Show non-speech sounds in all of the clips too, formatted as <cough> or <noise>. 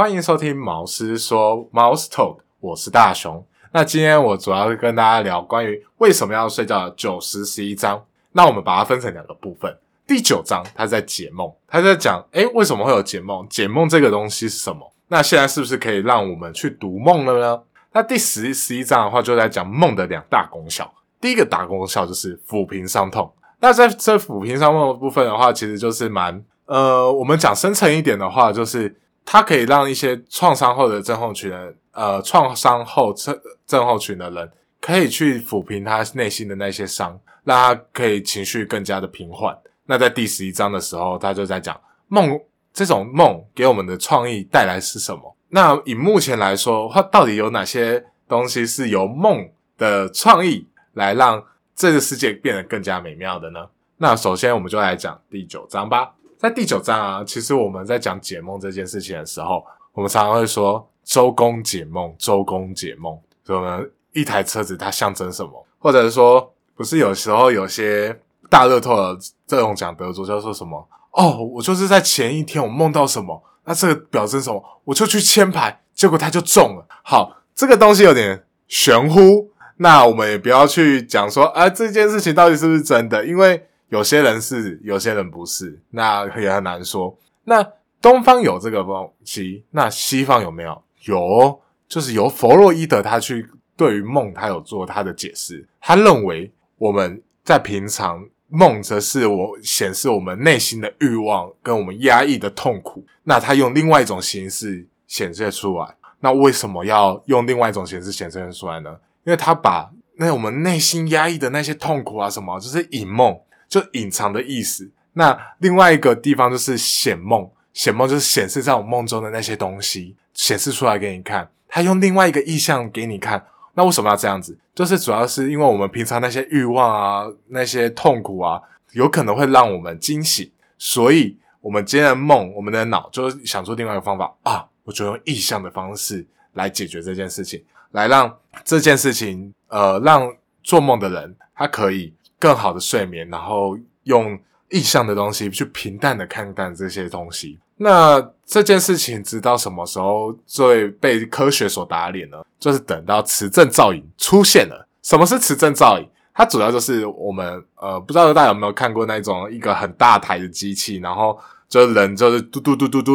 欢迎收听毛师说 Mouse Talk，我是大雄。那今天我主要是跟大家聊关于为什么要睡觉的九十十一章。那我们把它分成两个部分。第九章它在解梦，它在讲，诶，为什么会有解梦？解梦这个东西是什么？那现在是不是可以让我们去读梦了呢？那第十十一章的话，就在讲梦的两大功效。第一个大功效就是抚平伤痛。那在这抚平伤痛的部分的话，其实就是蛮，呃，我们讲深层一点的话，就是它可以让一些创伤后的症候群的，呃，创伤后症症候群的人，可以去抚平他内心的那些伤，让他可以情绪更加的平缓。那在第十一章的时候，他就在讲梦这种梦给我们的创意带来是什么？那以目前来说，它到底有哪些东西是由梦的创意来让这个世界变得更加美妙的呢？那首先我们就来讲第九章吧。在第九章啊，其实我们在讲解梦这件事情的时候，我们常常会说周公解梦，周公解梦。我们一台车子它象征什么？或者是说，不是有时候有些。大乐透的这种奖得主叫做什么？哦，我就是在前一天我梦到什么，那这个表征什么？我就去签牌，结果他就中了。好，这个东西有点玄乎，那我们也不要去讲说啊这件事情到底是不是真的，因为有些人是，有些人不是，那也很难说。那东方有这个东西，那西方有没有？有，就是由弗洛伊德他去对于梦他有做他的解释，他认为我们在平常。梦则是我显示我们内心的欲望跟我们压抑的痛苦，那他用另外一种形式显现出来。那为什么要用另外一种形式显现出来呢？因为他把那我们内心压抑的那些痛苦啊什么，就是隐梦，就隐藏的意思。那另外一个地方就是显梦，显梦就是显示在我梦中的那些东西显示出来给你看。他用另外一个意象给你看。那为什么要这样子？就是主要是因为我们平常那些欲望啊、那些痛苦啊，有可能会让我们惊醒，所以我们今天的梦，我们的脑就想出另外一个方法啊，我就用意象的方式来解决这件事情，来让这件事情，呃，让做梦的人他可以更好的睡眠，然后用意象的东西去平淡的看待这些东西。那这件事情直到什么时候最被科学所打脸呢？就是等到磁振造影出现了。什么是磁振造影？它主要就是我们呃，不知道大家有没有看过那种一个很大台的机器，然后就人就是嘟嘟嘟嘟嘟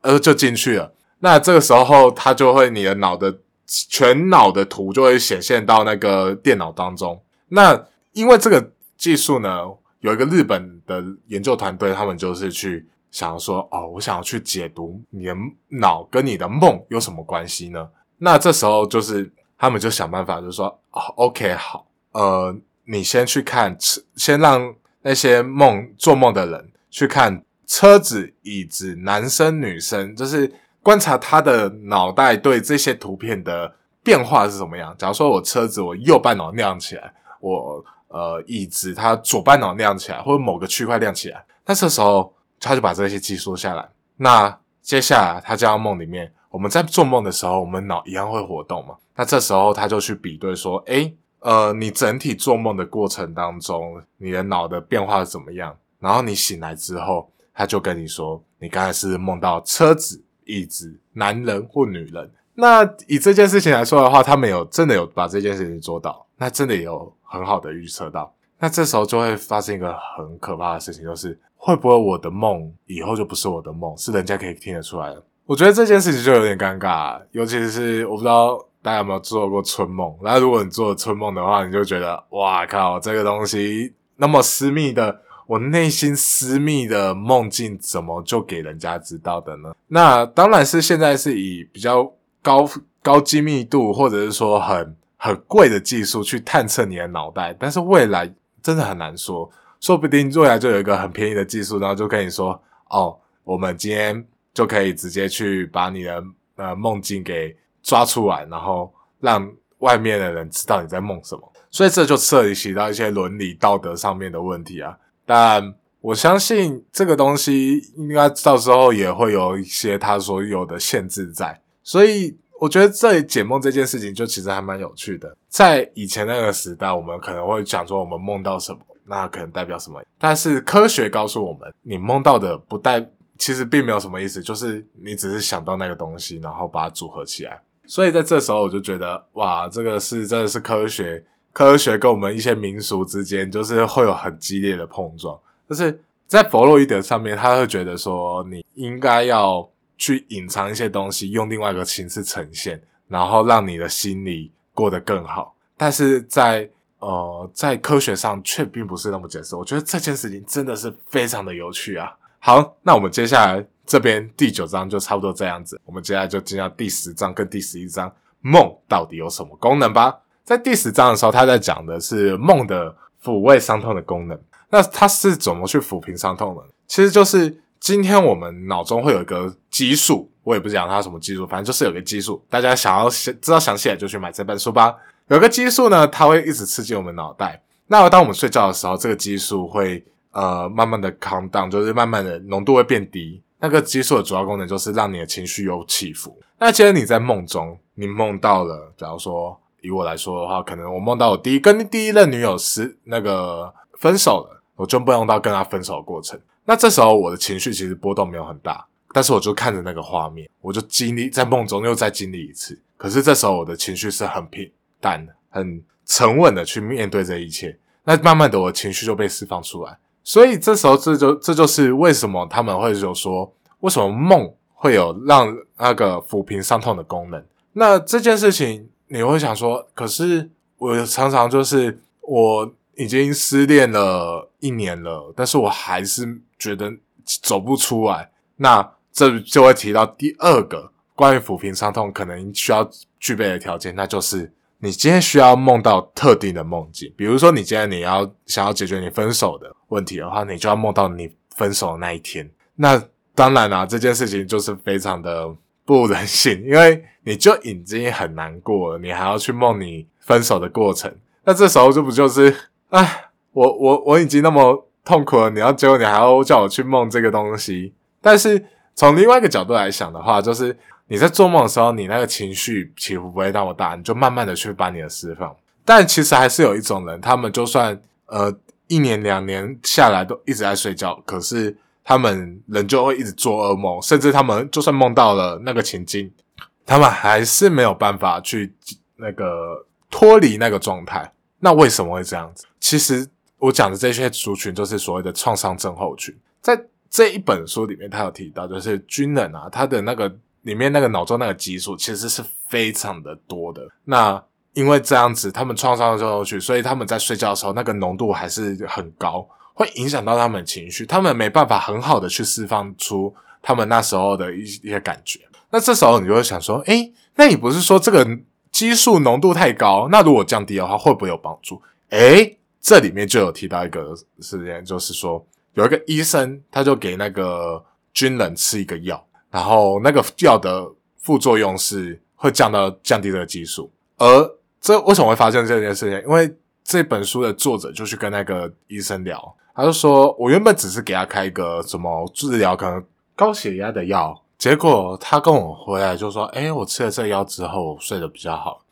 呃就进去了。那这个时候它就会你的脑的全脑的图就会显现到那个电脑当中。那因为这个技术呢，有一个日本的研究团队，他们就是去。想要说哦，我想要去解读你的脑跟你的梦有什么关系呢？那这时候就是他们就想办法，就是说哦，OK，好，呃，你先去看车，先让那些梦做梦的人去看车子、椅子、男生、女生，就是观察他的脑袋对这些图片的变化是什么样。假如说我车子我右半脑亮起来，我呃椅子它左半脑亮起来，或者某个区块亮起来，那这时候。他就把这些记录下来。那接下来他在梦里面，我们在做梦的时候，我们脑一样会活动嘛？那这时候他就去比对说：，诶，呃，你整体做梦的过程当中，你的脑的变化是怎么样？然后你醒来之后，他就跟你说，你刚才是梦到车子、椅子、男人或女人。那以这件事情来说的话，他们有真的有把这件事情做到，那真的有很好的预测到。那这时候就会发生一个很可怕的事情，就是。会不会我的梦以后就不是我的梦，是人家可以听得出来的？我觉得这件事情就有点尴尬，尤其是我不知道大家有没有做过春梦。那如果你做春梦的话，你就觉得哇靠，这个东西那么私密的，我内心私密的梦境怎么就给人家知道的呢？那当然是现在是以比较高高精密度或者是说很很贵的技术去探测你的脑袋，但是未来真的很难说。说不定未来就有一个很便宜的技术，然后就跟你说：“哦，我们今天就可以直接去把你的呃梦境给抓出来，然后让外面的人知道你在梦什么。”所以这就涉及到一些伦理道德上面的问题啊。但我相信这个东西应该到时候也会有一些它所有的限制在。所以我觉得这里解梦这件事情就其实还蛮有趣的。在以前那个时代，我们可能会讲说我们梦到什么。那可能代表什么？但是科学告诉我们，你梦到的不代其实并没有什么意思，就是你只是想到那个东西，然后把它组合起来。所以在这时候，我就觉得，哇，这个是真的是科学，科学跟我们一些民俗之间，就是会有很激烈的碰撞。就是在弗洛伊德上面，他会觉得说，你应该要去隐藏一些东西，用另外一个形式呈现，然后让你的心理过得更好。但是在呃，在科学上却并不是那么解释。我觉得这件事情真的是非常的有趣啊。好，那我们接下来这边第九章就差不多这样子。我们接下来就进到第十章跟第十一章，梦到底有什么功能吧？在第十章的时候，他在讲的是梦的抚慰伤痛的功能。那他是怎么去抚平伤痛的？其实就是今天我们脑中会有一个激素，我也不讲它什么激素，反正就是有个激素。大家想要知道详细的，就去买这本书吧。有个激素呢，它会一直刺激我们脑袋。那当我们睡觉的时候，这个激素会。呃，慢慢的 calm down，就是慢慢的浓度会变低。那个激素的主要功能就是让你的情绪有起伏。那既然你在梦中，你梦到了，假如说以我来说的话，可能我梦到我第一跟第一任女友是那个分手了，我就不用到跟她分手的过程。那这时候我的情绪其实波动没有很大，但是我就看着那个画面，我就经历在梦中又再经历一次。可是这时候我的情绪是很平淡的、很沉稳的去面对这一切。那慢慢的，我的情绪就被释放出来。所以这时候，这就这就是为什么他们会有说，为什么梦会有让那个抚平伤痛的功能？那这件事情你会想说，可是我常常就是我已经失恋了一年了，但是我还是觉得走不出来。那这就会提到第二个关于抚平伤痛可能需要具备的条件，那就是。你今天需要梦到特定的梦境，比如说你今天你要想要解决你分手的问题的话，你就要梦到你分手的那一天。那当然啦，这件事情就是非常的不人性，因为你就已经很难过了，你还要去梦你分手的过程。那这时候就不就是，哎，我我我已经那么痛苦了，你要结果你还要叫我去梦这个东西。但是从另外一个角度来想的话，就是。你在做梦的时候，你那个情绪起伏不会那么大，你就慢慢的去把你的释放。但其实还是有一种人，他们就算呃一年两年下来都一直在睡觉，可是他们人就会一直做噩梦，甚至他们就算梦到了那个情境，他们还是没有办法去那个脱离那个状态。那为什么会这样子？其实我讲的这些族群就是所谓的创伤症候群。在这一本书里面，他有提到，就是军人啊，他的那个。里面那个脑中那个激素其实是非常的多的。那因为这样子，他们创伤症候群，所以他们在睡觉的时候那个浓度还是很高，会影响到他们情绪，他们没办法很好的去释放出他们那时候的一一些感觉。那这时候你就会想说，诶，那你不是说这个激素浓度太高？那如果降低的话，会不会有帮助？诶，这里面就有提到一个事件，就是说有一个医生，他就给那个军人吃一个药。然后那个药的副作用是会降到降低这个激素，而这为什么会发生这件事情？因为这本书的作者就去跟那个医生聊，他就说：“我原本只是给他开一个什么治疗可能高血压的药，结果他跟我回来就说：‘哎，我吃了这药之后睡得比较好。’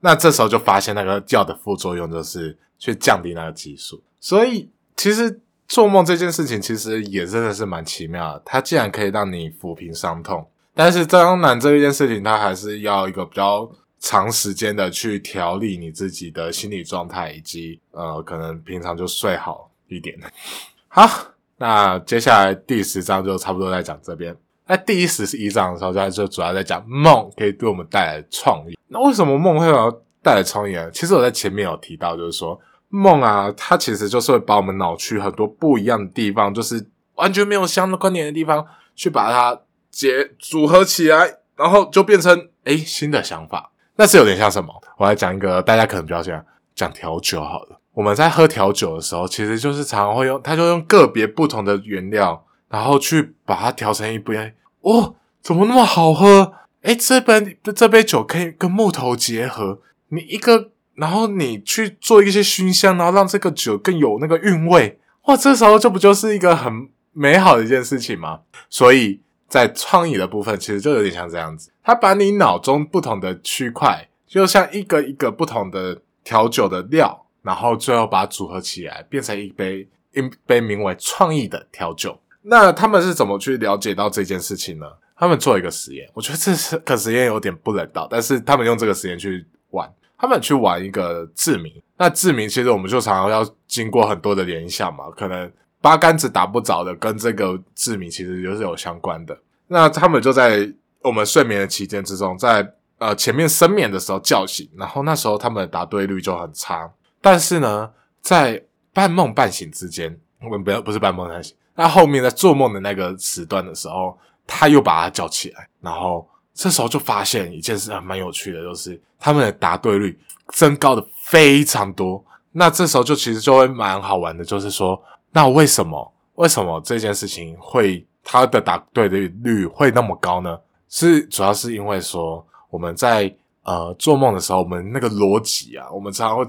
那这时候就发现那个药的副作用就是去降低那个激素，所以其实。”做梦这件事情其实也真的是蛮奇妙的，它既然可以让你抚平伤痛，但是当然这一件事情它还是要一个比较长时间的去调理你自己的心理状态，以及呃可能平常就睡好一点。<laughs> 好，那接下来第十章就差不多在讲这边。那第一十一章的时候，就主要在讲梦可以对我们带来创意。那为什么梦会有带来创意呢？其实我在前面有提到，就是说。梦啊，它其实就是会把我们脑区很多不一样的地方，就是完全没有相关联的地方，去把它结组合起来，然后就变成诶新的想法。那是有点像什么？我来讲一个大家可能比较喜欢讲调酒好了。我们在喝调酒的时候，其实就是常常会用，它就用个别不同的原料，然后去把它调成一杯。哦，怎么那么好喝？诶这杯这杯酒可以跟木头结合，你一个。然后你去做一些熏香，然后让这个酒更有那个韵味，哇！这时候这不就是一个很美好的一件事情吗？所以在创意的部分，其实就有点像这样子，它把你脑中不同的区块，就像一个一个不同的调酒的料，然后最后把它组合起来，变成一杯一杯名为创意的调酒。那他们是怎么去了解到这件事情呢？他们做一个实验，我觉得这是个实验有点不人道，但是他们用这个实验去玩，他们去玩一个字谜。那字谜其实我们就常常要经过很多的联想嘛，可能八竿子打不着的，跟这个字谜其实就是有相关的。那他们就在我们睡眠的期间之中，在呃前面深眠的时候叫醒，然后那时候他们的答对率就很差。但是呢，在半梦半醒之间，我们不要不是半梦半醒，那后面在做梦的那个时段的时候。他又把他叫起来，然后这时候就发现一件事还蛮有趣的，就是他们的答对率增高的非常多。那这时候就其实就会蛮好玩的，就是说，那为什么为什么这件事情会他的答对的率会那么高呢？是主要是因为说我们在呃做梦的时候，我们那个逻辑啊，我们常常会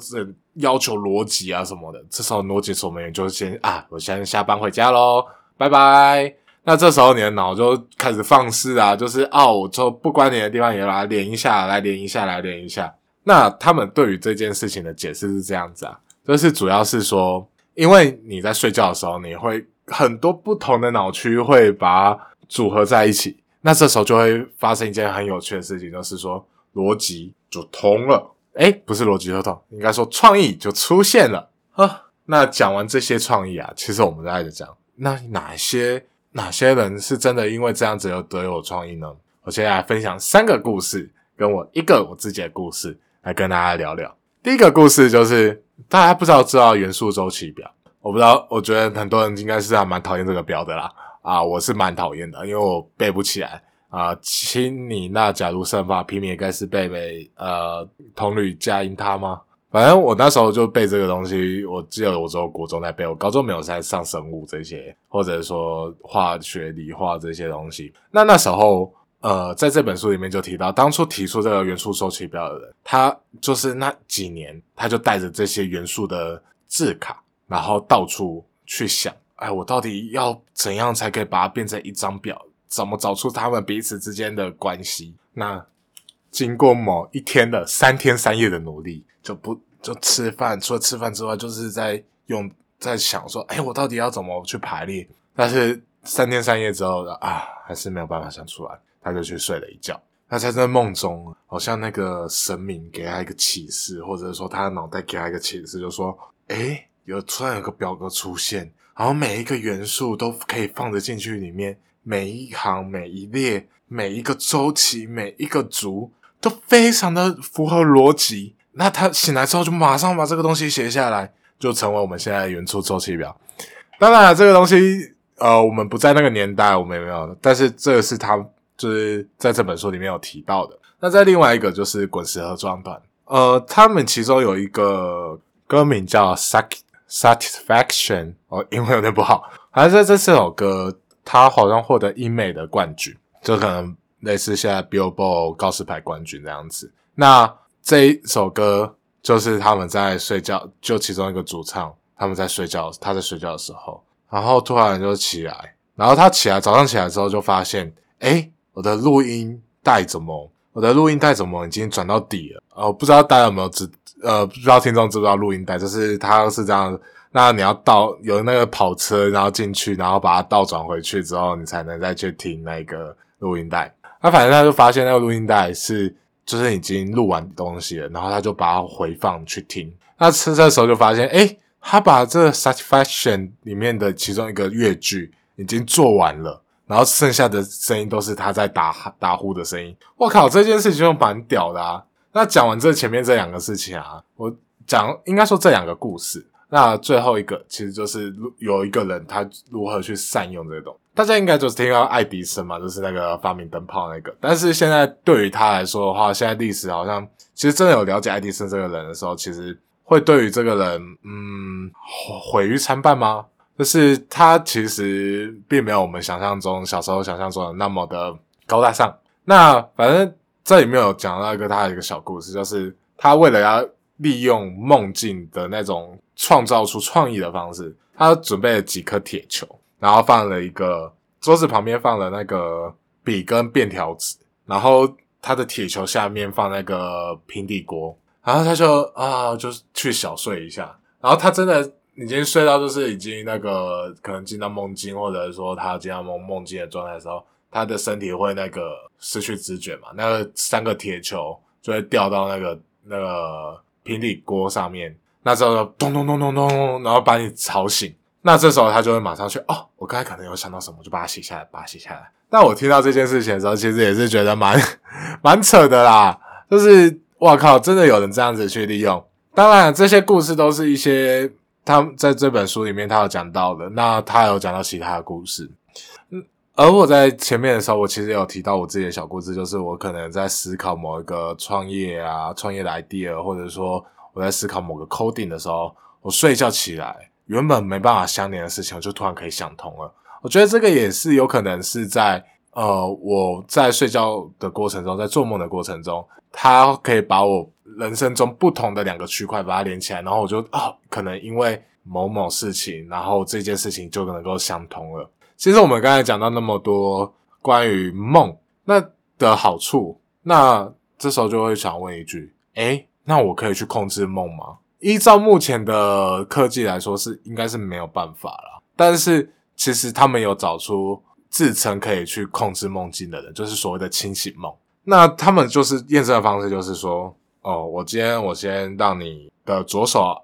要求逻辑啊什么的。这时候逻辑守门员就先啊，我先下班回家喽，拜拜。那这时候你的脑就开始放肆啊，就是哦，我就不关你的地方也来连一下，来连一下，来连一下。那他们对于这件事情的解释是这样子啊，就是主要是说，因为你在睡觉的时候，你会很多不同的脑区会把它组合在一起，那这时候就会发生一件很有趣的事情，就是说逻辑就通了。哎，不是逻辑就通，应该说创意就出现了啊。那讲完这些创意啊，其实我们在讲那哪些。哪些人是真的因为这样子而得有创意呢？我现在来分享三个故事，跟我一个我自己的故事来跟大家聊聊。第一个故事就是大家不知道知道元素周期表，我不知道，我觉得很多人应该是还蛮讨厌这个表的啦。啊，我是蛮讨厌的，因为我背不起来啊。亲你那假如生发平面该是背背呃铜铝加音他吗？反正我那时候就背这个东西，我记得我只有国中在背，我高中没有在上生物这些，或者说化学、理化这些东西。那那时候，呃，在这本书里面就提到，当初提出这个元素周期表的人，他就是那几年，他就带着这些元素的字卡，然后到处去想，哎，我到底要怎样才可以把它变成一张表？怎么找出他们彼此之间的关系？那经过某一天的三天三夜的努力。就不就吃饭，除了吃饭之外，就是在用在想说，哎，我到底要怎么去排列？但是三天三夜之后的啊，还是没有办法想出来，他就去睡了一觉。他在在梦中，好像那个神明给他一个启示，或者说他的脑袋给他一个启示，就说，哎，有突然有个表格出现，然后每一个元素都可以放得进去里面，每一行、每一列、每一个周期、每一个族，都非常的符合逻辑。那他醒来之后就马上把这个东西写下来，就成为我们现在的元素周期表。当然，这个东西呃，我们不在那个年代，我们也没有。但是这个是他就是在这本书里面有提到的。那在另外一个就是滚石和装段，呃，他们其中有一个歌名叫《Satisfaction》，哦，英文有点不好。反正在这四首歌，他好像获得英美的冠军，就可能类似现在 Billboard 高斯牌冠军这样子。那这一首歌就是他们在睡觉，就其中一个主唱，他们在睡觉，他在睡觉的时候，然后突然就起来，然后他起来，早上起来之后就发现，哎，我的录音带怎么，我的录音带怎么已经转到底了？哦，不知道大家有没有知，呃，不知道听众知不知道录音带，就是它是这样，那你要倒有那个跑车，然后进去，然后把它倒转回去之后，你才能再去听那个录音带。那反正他就发现那个录音带是。就是已经录完东西了，然后他就把它回放去听。那吃这时候就发现，哎，他把这《Satisfaction》里面的其中一个乐句已经做完了，然后剩下的声音都是他在打打呼的声音。我靠，这件事情就蛮屌的啊！那讲完这前面这两个事情啊，我讲应该说这两个故事。那最后一个其实就是有一个人他如何去善用这个东西。大家应该就是听到爱迪生嘛，就是那个发明灯泡那个。但是现在对于他来说的话，现在历史好像其实真的有了解爱迪生这个人的时候，其实会对于这个人，嗯，毁誉参半吗？就是他其实并没有我们想象中小时候想象中的那么的高大上。那反正这里面有讲到一个他的一个小故事，就是他为了要利用梦境的那种创造出创意的方式，他准备了几颗铁球。然后放了一个桌子旁边放了那个笔跟便条纸，然后他的铁球下面放那个平底锅，然后他就啊，就是去小睡一下。然后他真的已经睡到就是已经那个可能进到梦境，或者说他进到梦梦境的状态的时候，他的身体会那个失去知觉嘛？那个三个铁球就会掉到那个那个平底锅上面，那时候咚咚咚咚咚，然后把你吵醒。那这时候他就会马上去哦，我刚才可能有想到什么，就把它写下来，把它写下来。但我听到这件事情的时候，其实也是觉得蛮 <laughs> 蛮扯的啦，就是哇靠，真的有人这样子去利用。当然，这些故事都是一些他在这本书里面他有讲到的。那他有讲到其他的故事，嗯，而我在前面的时候，我其实有提到我自己的小故事，就是我可能在思考某一个创业啊、创业的 idea，或者说我在思考某个 coding 的时候，我睡觉起来，原本没办法相连的事情，我就突然可以想通了。我觉得这个也是有可能是在呃我在睡觉的过程中，在做梦的过程中，它可以把我。人生中不同的两个区块把它连起来，然后我就啊，可能因为某某事情，然后这件事情就能够相通了。其实我们刚才讲到那么多关于梦那的好处，那这时候就会想问一句：诶，那我可以去控制梦吗？依照目前的科技来说，是应该是没有办法了。但是其实他们有找出自称可以去控制梦境的人，就是所谓的清醒梦。那他们就是验证的方式，就是说。哦，我今天我先让你的左手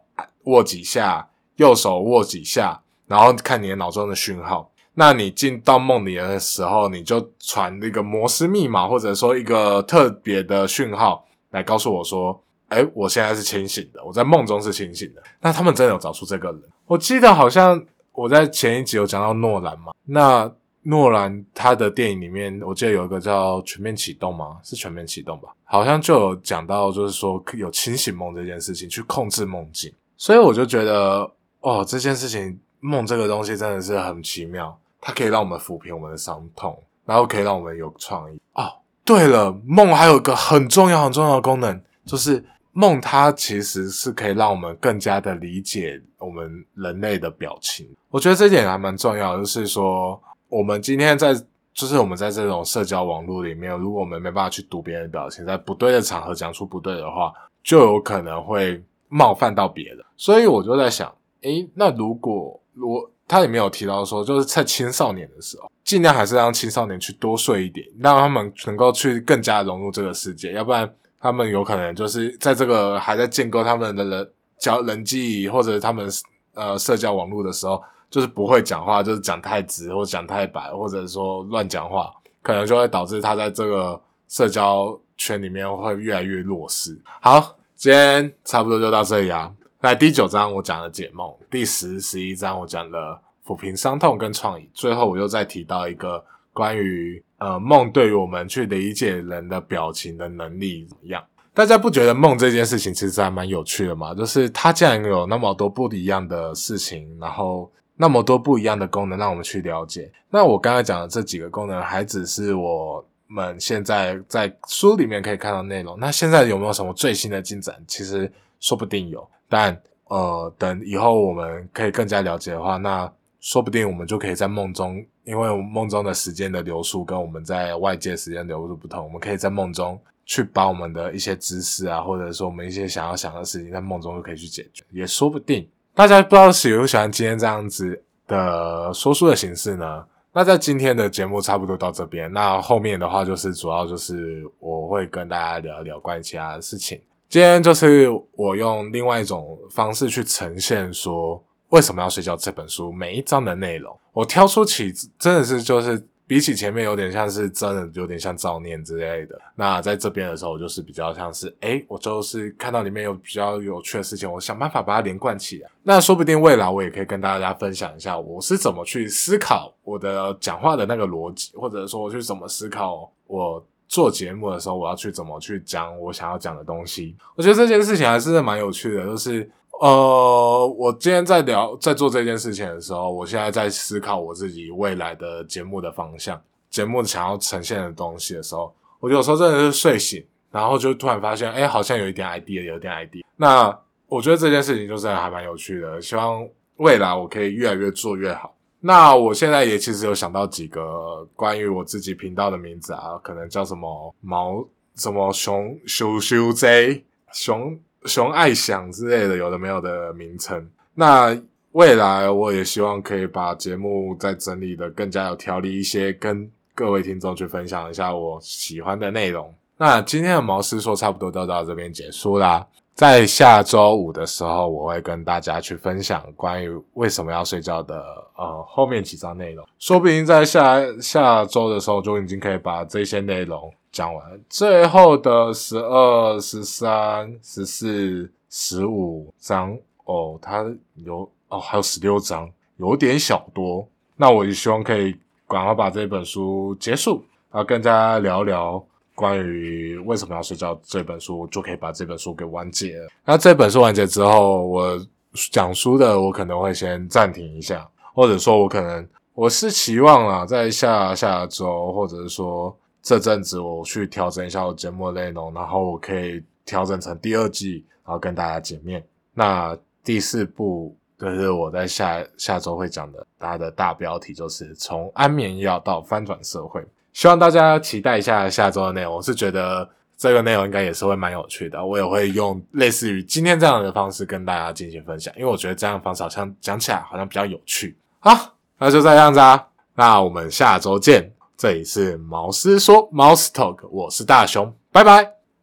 握几下，右手握几下，然后看你的脑中的讯号。那你进到梦里的时候，你就传那个摩斯密码，或者说一个特别的讯号来告诉我说：“哎，我现在是清醒的，我在梦中是清醒的。”那他们真的有找出这个人？我记得好像我在前一集有讲到诺兰嘛，那。诺兰他的电影里面，我记得有一个叫《全面启动》吗？是《全面启动》吧？好像就有讲到，就是说有清醒梦这件事情，去控制梦境。所以我就觉得，哦，这件事情梦这个东西真的是很奇妙，它可以让我们抚平我们的伤痛，然后可以让我们有创意。哦，对了，梦还有一个很重要很重要的功能，就是梦它其实是可以让我们更加的理解我们人类的表情。我觉得这点还蛮重要，就是说。我们今天在，就是我们在这种社交网络里面，如果我们没办法去读别人的表情，在不对的场合讲出不对的话，就有可能会冒犯到别人。所以我就在想，诶，那如果我他也没有提到说，就是在青少年的时候，尽量还是让青少年去多睡一点，让他们能够去更加融入这个世界，要不然他们有可能就是在这个还在建构他们的人交人际或者他们呃社交网络的时候。就是不会讲话，就是讲太直或讲太白，或者说乱讲话，可能就会导致他在这个社交圈里面会越来越弱势。好，今天差不多就到这里啊。那第九章我讲了解梦，第十、十一章我讲了抚平伤痛跟创意，最后我又再提到一个关于呃梦对于我们去理解人的表情的能力怎么样？大家不觉得梦这件事情其实还蛮有趣的吗？就是它竟然有那么多不一样的事情，然后。那么多不一样的功能，让我们去了解。那我刚才讲的这几个功能，还只是我们现在在书里面可以看到内容。那现在有没有什么最新的进展？其实说不定有，但呃，等以后我们可以更加了解的话，那说不定我们就可以在梦中，因为梦中的时间的流速跟我们在外界时间流速不同，我们可以在梦中去把我们的一些知识啊，或者说我们一些想要想的事情，在梦中就可以去解决，也说不定。大家不知道喜不喜欢今天这样子的说书的形式呢？那在今天的节目差不多到这边，那后面的话就是主要就是我会跟大家聊一聊关于其他的事情。今天就是我用另外一种方式去呈现说为什么要睡觉这本书每一章的内容，我挑出起真的是就是。比起前面有点像是真的，有点像造念之类的。那在这边的时候，我就是比较像是，诶，我就是看到里面有比较有趣的事情，我想办法把它连贯起来。那说不定未来我也可以跟大家分享一下，我是怎么去思考我的讲话的那个逻辑，或者说我去怎么思考我做节目的时候，我要去怎么去讲我想要讲的东西。我觉得这件事情还是蛮有趣的，就是。呃，我今天在聊，在做这件事情的时候，我现在在思考我自己未来的节目的方向，节目想要呈现的东西的时候，我有时候真的是睡醒，然后就突然发现，哎，好像有一点 idea，有点 idea。那我觉得这件事情就是还蛮有趣的，希望未来我可以越来越做越好。那我现在也其实有想到几个关于我自己频道的名字啊，可能叫什么毛什么熊修修 Z 熊。熊爱想之类的有的没有的名称，那未来我也希望可以把节目再整理的更加有条理一些，跟各位听众去分享一下我喜欢的内容。那今天的毛师说差不多就到这边结束啦。在下周五的时候，我会跟大家去分享关于为什么要睡觉的呃后面几章内容。说不定在下下周的时候就已经可以把这些内容讲完。最后的十二、十三、十四、十五章哦，它有哦还有十六章，有点小多。那我也希望可以赶快把这本书结束，然后跟大家聊聊。关于为什么要睡觉这本书，就可以把这本书给完结了。那这本书完结之后，我讲书的我可能会先暂停一下，或者说我可能我是期望啊，在下下周或者是说这阵子我去调整一下我节目内容，然后我可以调整成第二季，然后跟大家见面。那第四部就是我在下下周会讲的，它的大标题就是从安眠药到翻转社会。希望大家期待一下下周的内容。我是觉得这个内容应该也是会蛮有趣的，我也会用类似于今天这样的方式跟大家进行分享，因为我觉得这样的方式好像讲起来好像比较有趣。好，那就这样子啊，那我们下周见。这里是毛师说 Mouse Talk，我是大雄，拜拜。